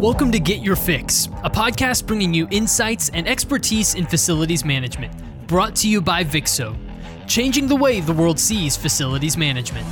Welcome to Get Your Fix, a podcast bringing you insights and expertise in facilities management, brought to you by Vixxo, changing the way the world sees facilities management.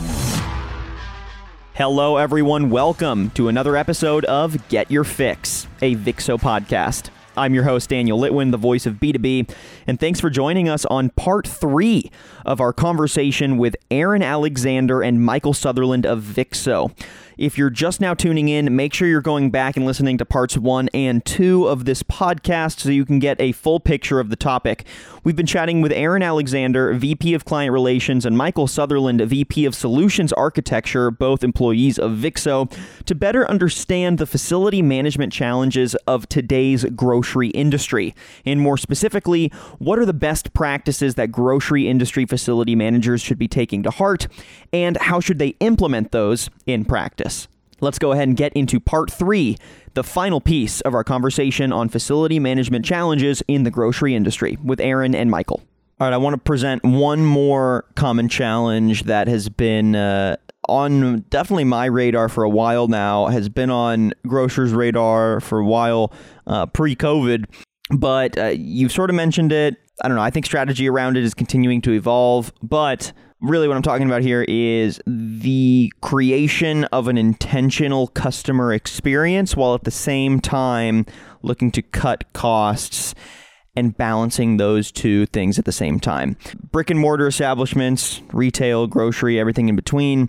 Hello, everyone. Welcome to another episode of Get Your Fix, a Vixxo podcast. I'm your host, Daniel Litwin, the voice of B2B, and thanks for joining us on part three of our conversation with Aaron Alexander and Michael Sutherland of Vixxo. If you're just now tuning in, make sure you're going back and listening to parts one and two of this podcast so you can get a full picture of the topic. We've been chatting with Aaron Alexander, VP of Client Relations, and Michael Sutherland, VP of Solutions Architecture, both employees of Vixxo, to better understand the facility management challenges of today's grocery industry. And more specifically, what are the best practices that grocery industry facility managers should be taking to heart, and how should they implement those in practice? Let's go ahead and get into part three, the final piece of our conversation on facility management challenges in the grocery industry with Aaron and Michael. All right, I want to present one more common challenge that has been uh, on definitely my radar for a while now, has been on grocers' radar for a while uh, pre COVID, but uh, you've sort of mentioned it. I don't know. I think strategy around it is continuing to evolve, but really what I'm talking about here is the creation of an intentional customer experience while at the same time looking to cut costs and balancing those two things at the same time. Brick and mortar establishments, retail, grocery, everything in between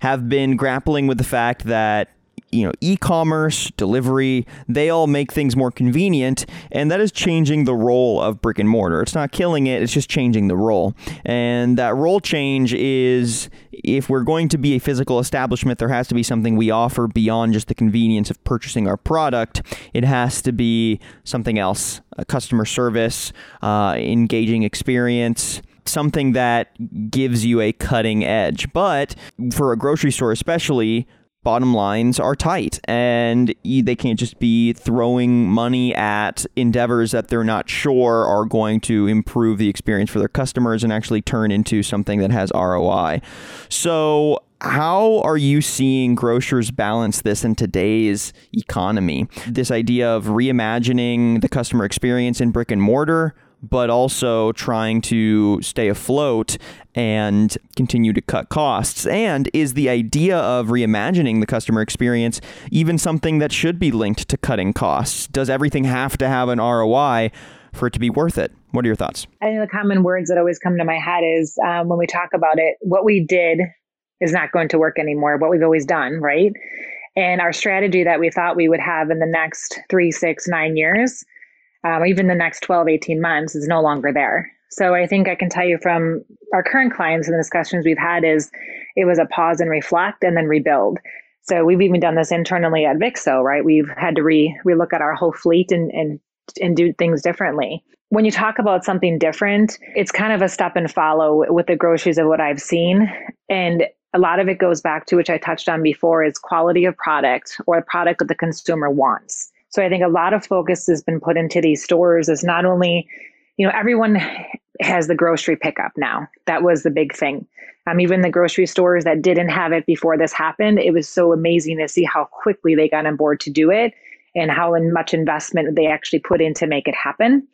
have been grappling with the fact that you know, e-commerce, delivery, they all make things more convenient, and that is changing the role of brick and mortar. It's not killing it, it's just changing the role. And that role change is if we're going to be a physical establishment, there has to be something we offer beyond just the convenience of purchasing our product. It has to be something else, a customer service, uh, engaging experience something that gives you a cutting edge. But for a grocery store, especially, bottom lines are tight and they can't just be throwing money at endeavors that they're not sure are going to improve the experience for their customers and actually turn into something that has ROI. So, how are you seeing grocers balance this in today's economy? This idea of reimagining the customer experience in brick and mortar but also trying to stay afloat and continue to cut costs? And is the idea of reimagining the customer experience even something that should be linked to cutting costs? Does everything have to have an ROI for it to be worth it? What are your thoughts? I think the common words that always come to my head is um, when we talk about it, what we did is not going to work anymore, what we've always done, right? And our strategy that we thought we would have in the next three, six, nine years um, even the next 12, 18 months is no longer there. So I think I can tell you from our current clients and the discussions we've had is it was a pause and reflect and then rebuild. So we've even done this internally at Vixxo, right? We've had to re relook at our whole fleet and and and do things differently. When you talk about something different, it's kind of a step and follow with the groceries of what I've seen. And a lot of it goes back to which I touched on before is quality of product or the product that the consumer wants. So I think a lot of focus has been put into these stores is not only, you know, everyone has the grocery pickup now. That was the big thing. Um, even the grocery stores that didn't have it before this happened, it was so amazing to see how quickly they got on board to do it and how much investment they actually put in to make it happen.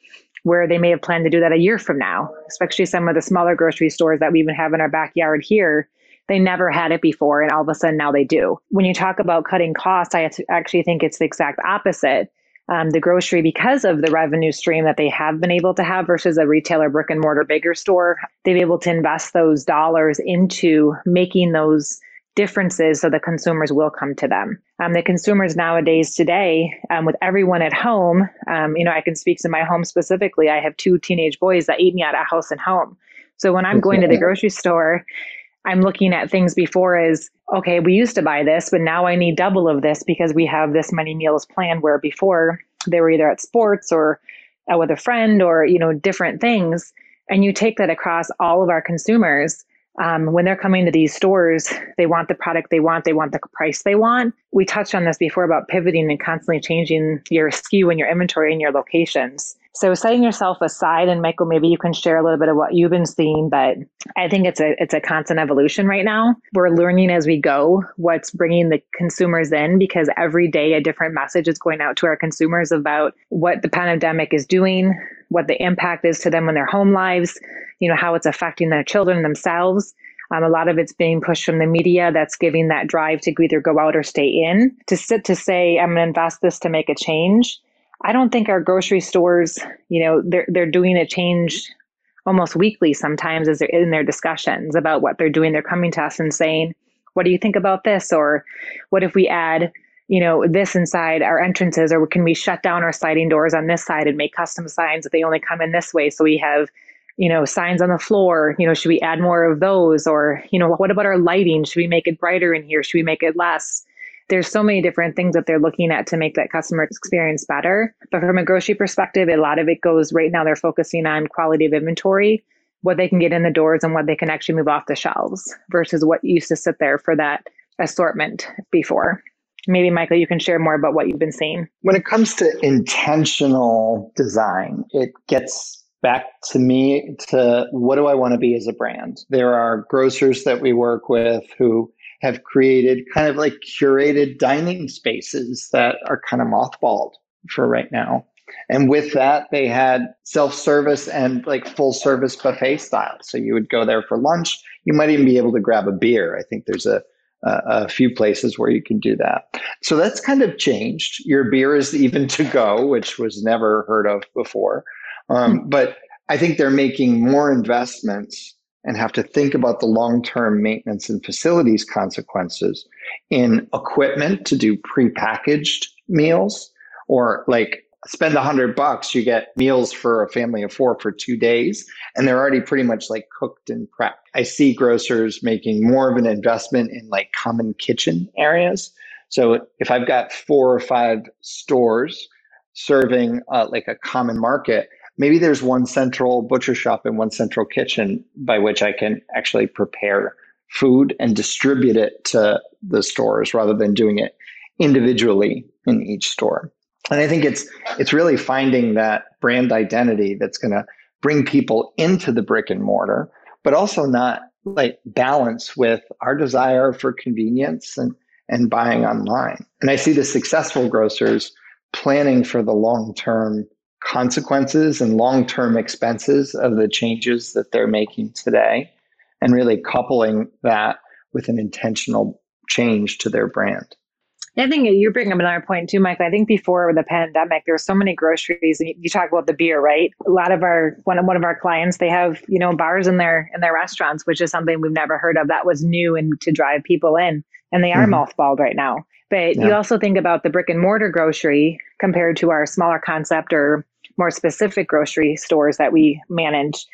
Where they may have planned to do that a year from now, especially some of the smaller grocery stores that we even have in our backyard here they never had it before, and all of a sudden now they do. When you talk about cutting costs, I actually think it's the exact opposite. Um, the grocery, because of the revenue stream that they have been able to have versus a retailer, brick and mortar, bigger store, they've been able to invest those dollars into making those differences so the consumers will come to them. Um, the consumers nowadays today, um, with everyone at home, um, you know, I can speak to my home specifically. I have two teenage boys that eat me out of house and home. So when I'm going to the grocery store I'm looking at things before as okay, we used to buy this, but now I need double of this because we have this many meals planned. Where before they were either at sports or uh, with a friend or you know different things, and you take that across all of our consumers. Um, when they're coming to these stores, they want the product they want, they want the price they want. We touched on this before about pivoting and constantly changing your SKU and your inventory and your locations. So setting yourself aside, and Michael, maybe you can share a little bit of what you've been seeing, but I think it's a it's a constant evolution right now. We're learning as we go what's bringing the consumers in because every day a different message is going out to our consumers about what the pandemic is doing, what the impact is to them in their home lives, you know, how it's affecting their children themselves. Um, a lot of it's being pushed from the media that's giving that drive to either go out or stay in. To sit to say, I'm going to invest this to make a change. I don't think our grocery stores, you know, they're they're doing a change almost weekly sometimes as they're in their discussions about what they're doing. They're coming to us and saying, "What do you think about this?" or "What if we add?" you know, this inside our entrances, or can we shut down our sliding doors on this side and make custom signs that they only come in this way? So we have you know, signs on the floor, you know, should we add more of those? Or, you know, what about our lighting? Should we make it brighter in here? Should we make it less? There's so many different things that they're looking at to make that customer experience better. But from a grocery perspective, a lot of it goes right now, they're focusing on quality of inventory, what they can get in the doors and what they can actually move off the shelves versus what used to sit there for that assortment before. Maybe, Michael, you can share more about what you've been seeing. When it comes to intentional design, it gets back to me to what do I want to be as a brand? There are grocers that we work with who have created kind of like curated dining spaces that are kind of mothballed for right now. And with that, they had self service and like full service buffet style. So you would go there for lunch. You might even be able to grab a beer. I think there's a, a, a few places where you can do that. So that's kind of changed. Your beer is even to go, which was never heard of before. Um, hmm. but I think they're making more investments and have to think about the long term maintenance and facilities consequences in equipment to do prepackaged meals or like spend a hundred bucks, you get meals for a family of four for two days, and they're already pretty much like cooked and prepped. I see grocers making more of an investment in like common kitchen areas. So if I've got four or five stores serving uh, like a common market, maybe there's one central butcher shop and one central kitchen by which I can actually prepare food and distribute it to the stores rather than doing it individually in each store. And I think it's it's really finding that brand identity that's going to bring people into the brick and mortar, but also not like balance with our desire for convenience and and buying online. And I see the successful grocers planning for the long term consequences and long term expenses of the changes that they're making today, and really coupling that with an intentional change to their brand. I think you bring up another point too, Michael. I think before the pandemic, there were so many groceries, and you talk about the beer, right? A lot of our one of one of our clients, they have you know bars in their in their restaurants, which is something we've never heard of. That was new and to drive people in, and they are mm-hmm. mothballed right now. But yeah. you also think about the brick and mortar grocery compared to our smaller concept or more specific grocery stores that we manage.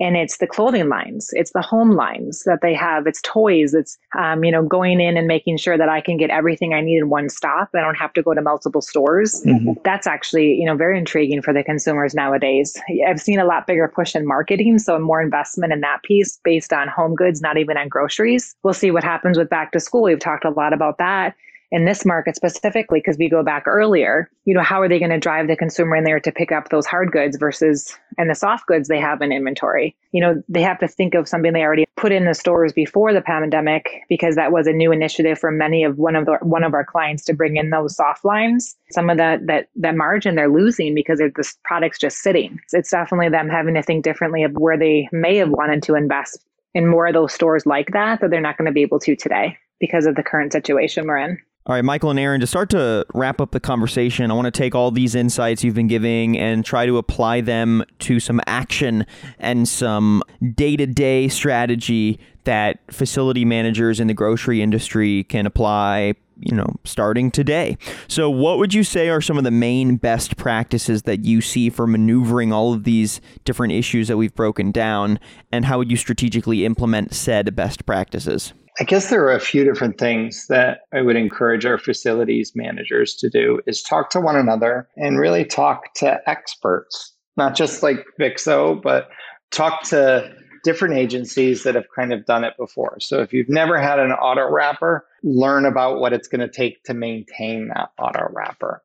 And it's the clothing lines it's the home lines that they have it's toys it's um, you know going in and making sure that i can get everything i need in one stop. I don't have to go to multiple stores. Mm-hmm. that's actually you know very intriguing for the consumers nowadays. I've seen a lot bigger push in marketing so more investment in that piece based on home goods not even on groceries. We'll see what happens with back to school. We've talked a lot about that in this market specifically because we go back earlier you know how are they going to drive the consumer in there to pick up those hard goods versus and the soft goods they have in inventory? You know they have to think of something they already put in the stores before the pandemic because that was a new initiative for many of one of the one of our clients to bring in those soft lines. Some of that that that margin they're losing because of this product's just sitting. It's definitely them having to think differently of where they may have wanted to invest in more of those stores like that that they're not going to be able to today because of the current situation we're in all right, Michael and Aaron, to start to wrap up the conversation, I want to take all these insights you've been giving and try to apply them to some action and some day to day strategy that facility managers in the grocery industry can apply, you know, starting today. So, what would you say are some of the main best practices that you see for maneuvering all of these different issues that we've broken down? And how would you strategically implement said best practices? I guess there are a few different things that I would encourage our facilities managers to do is talk to one another and really talk to experts, not just like Vixxo, but talk to different agencies that have kind of done it before. So if you've never had an auto wrapper, learn about what it's going to take to maintain that auto wrapper.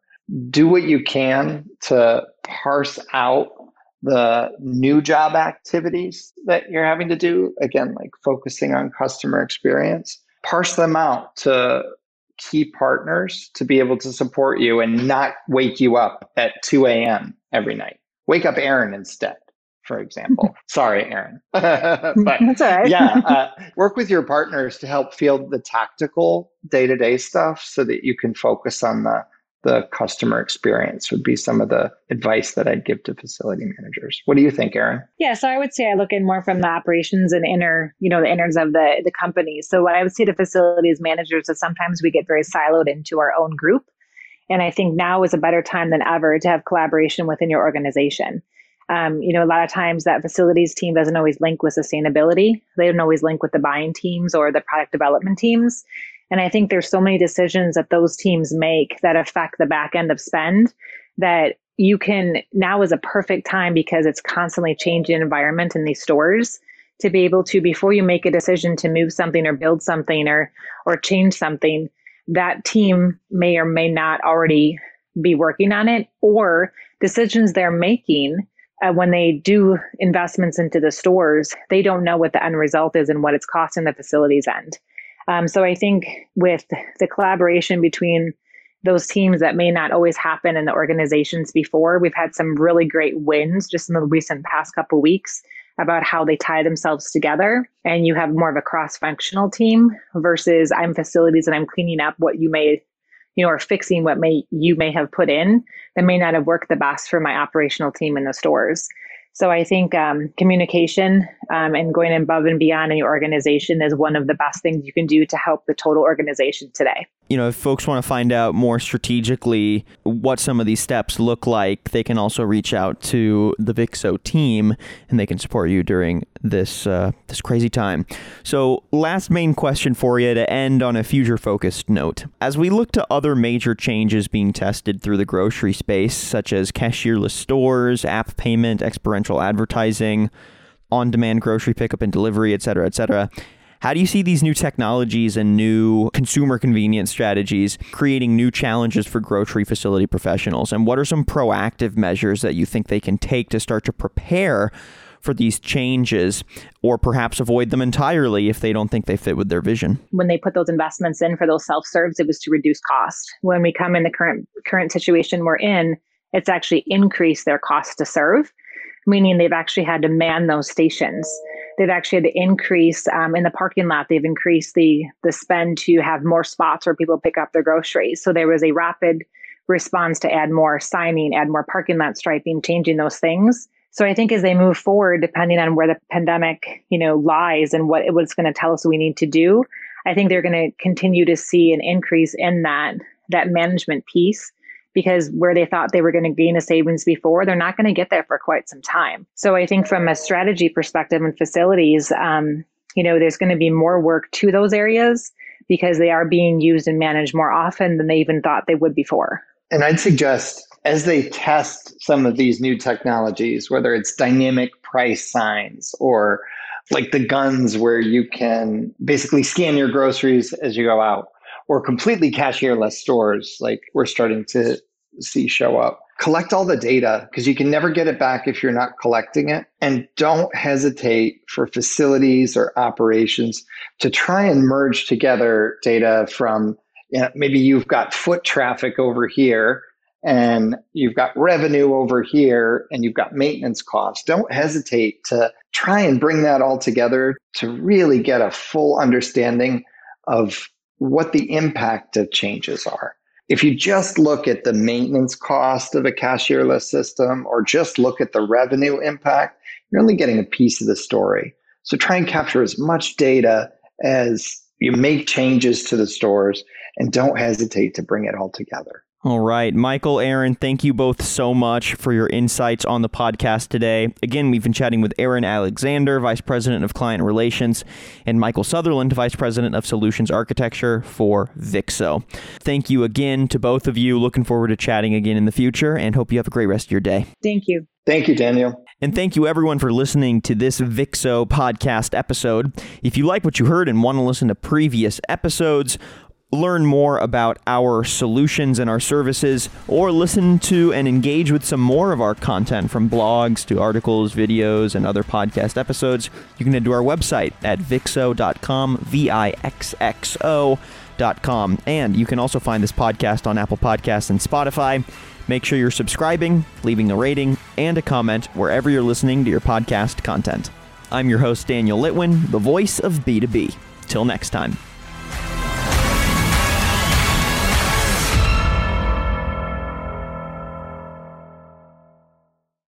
Do what you can to parse out the new job activities that you're having to do, again, like focusing on customer experience, parse them out to key partners to be able to support you and not wake you up at 2 a.m. every night. Wake up Aaron instead, for example. Sorry, Aaron. but That's all right. yeah, uh, work with your partners to help field the tactical day to day stuff so that you can focus on the the customer experience would be some of the advice that I'd give to facility managers. What do you think, Aaron? Yeah, so I would say I look in more from the operations and inner, you know, the innards of the the company. So what I would say to facilities managers is sometimes we get very siloed into our own group. And I think now is a better time than ever to have collaboration within your organization. Um, you know, a lot of times that facilities team doesn't always link with sustainability. They don't always link with the buying teams or the product development teams. And I think there's so many decisions that those teams make that affect the back end of spend that you can now is a perfect time because it's constantly changing environment in these stores to be able to before you make a decision to move something or build something or or change something that team may or may not already be working on it or decisions they're making uh, when they do investments into the stores they don't know what the end result is and what it's costing the facilities end um, so I think with the collaboration between those teams that may not always happen in the organizations before, we've had some really great wins just in the recent past couple weeks about how they tie themselves together. And you have more of a cross-functional team versus I'm facilities and I'm cleaning up what you may you know or fixing what may you may have put in that may not have worked the best for my operational team in the stores so I think um, communication um, and going above and beyond in your organization is one of the best things you can do to help the total organization today you know, if folks want to find out more strategically what some of these steps look like, they can also reach out to the Vixxo team and they can support you during this uh, this crazy time. So, last main question for you to end on a future focused note. As we look to other major changes being tested through the grocery space, such as cashierless stores, app payment, experiential advertising, on demand grocery pickup and delivery, et cetera, et cetera. How do you see these new technologies and new consumer convenience strategies creating new challenges for grocery facility professionals? And what are some proactive measures that you think they can take to start to prepare for these changes or perhaps avoid them entirely if they don't think they fit with their vision. When they put those investments in for those self-serves, it was to reduce cost. When we come in the current current situation we're in, it's actually increased their cost to serve, meaning they've actually had to man those stations they've actually had to increase um, in the parking lot. They've increased the the spend to have more spots where people pick up their groceries. So there was a rapid response to add more signing, add more parking lot striping, changing those things. So I think as they move forward, depending on where the pandemic, you know, lies and what it was going to tell us we need to do, I think they're going to continue to see an increase in that that management piece because where they thought they were going to gain a savings before, they're not going to get there for quite some time. So I think from a strategy perspective and facilities, um, you know, there's going to be more work to those areas because they are being used and managed more often than they even thought they would before. And I'd suggest as they test some of these new technologies, whether it's dynamic price signs or like the guns where you can basically scan your groceries as you go out, or completely cashierless stores like we're starting to see show up. Collect all the data because you can never get it back if you're not collecting it. And don't hesitate for facilities or operations to try and merge together data from you know, maybe you've got foot traffic over here and you've got revenue over here and you've got maintenance costs. Don't hesitate to try and bring that all together to really get a full understanding of what the impact of changes are. If you just look at the maintenance cost of a cashierless system or just look at the revenue impact, you're only getting a piece of the story. So try and capture as much data as you make changes to the stores and don't hesitate to bring it all together. All right. Michael, Aaron, thank you both so much for your insights on the podcast today. Again, we've been chatting with Aaron Alexander, Vice President of Client Relations, and Michael Sutherland, Vice President of Solutions Architecture for Vixxo. Thank you again to both of you. Looking forward to chatting again in the future and hope you have a great rest of your day. Thank you. Thank you, Daniel. And thank you everyone for listening to this Vixxo podcast episode. If you like what you heard and want to listen to previous episodes, learn more about our solutions and our services, or listen to and engage with some more of our content from blogs to articles, videos, and other podcast episodes, you can head to our website at vixxo.com, V I X X O.com. And you can also find this podcast on Apple Podcasts and Spotify. Make sure you're subscribing, leaving a rating, and a comment wherever you're listening to your podcast content. I'm your host, Daniel Litwin, the voice of B2B. Till next time.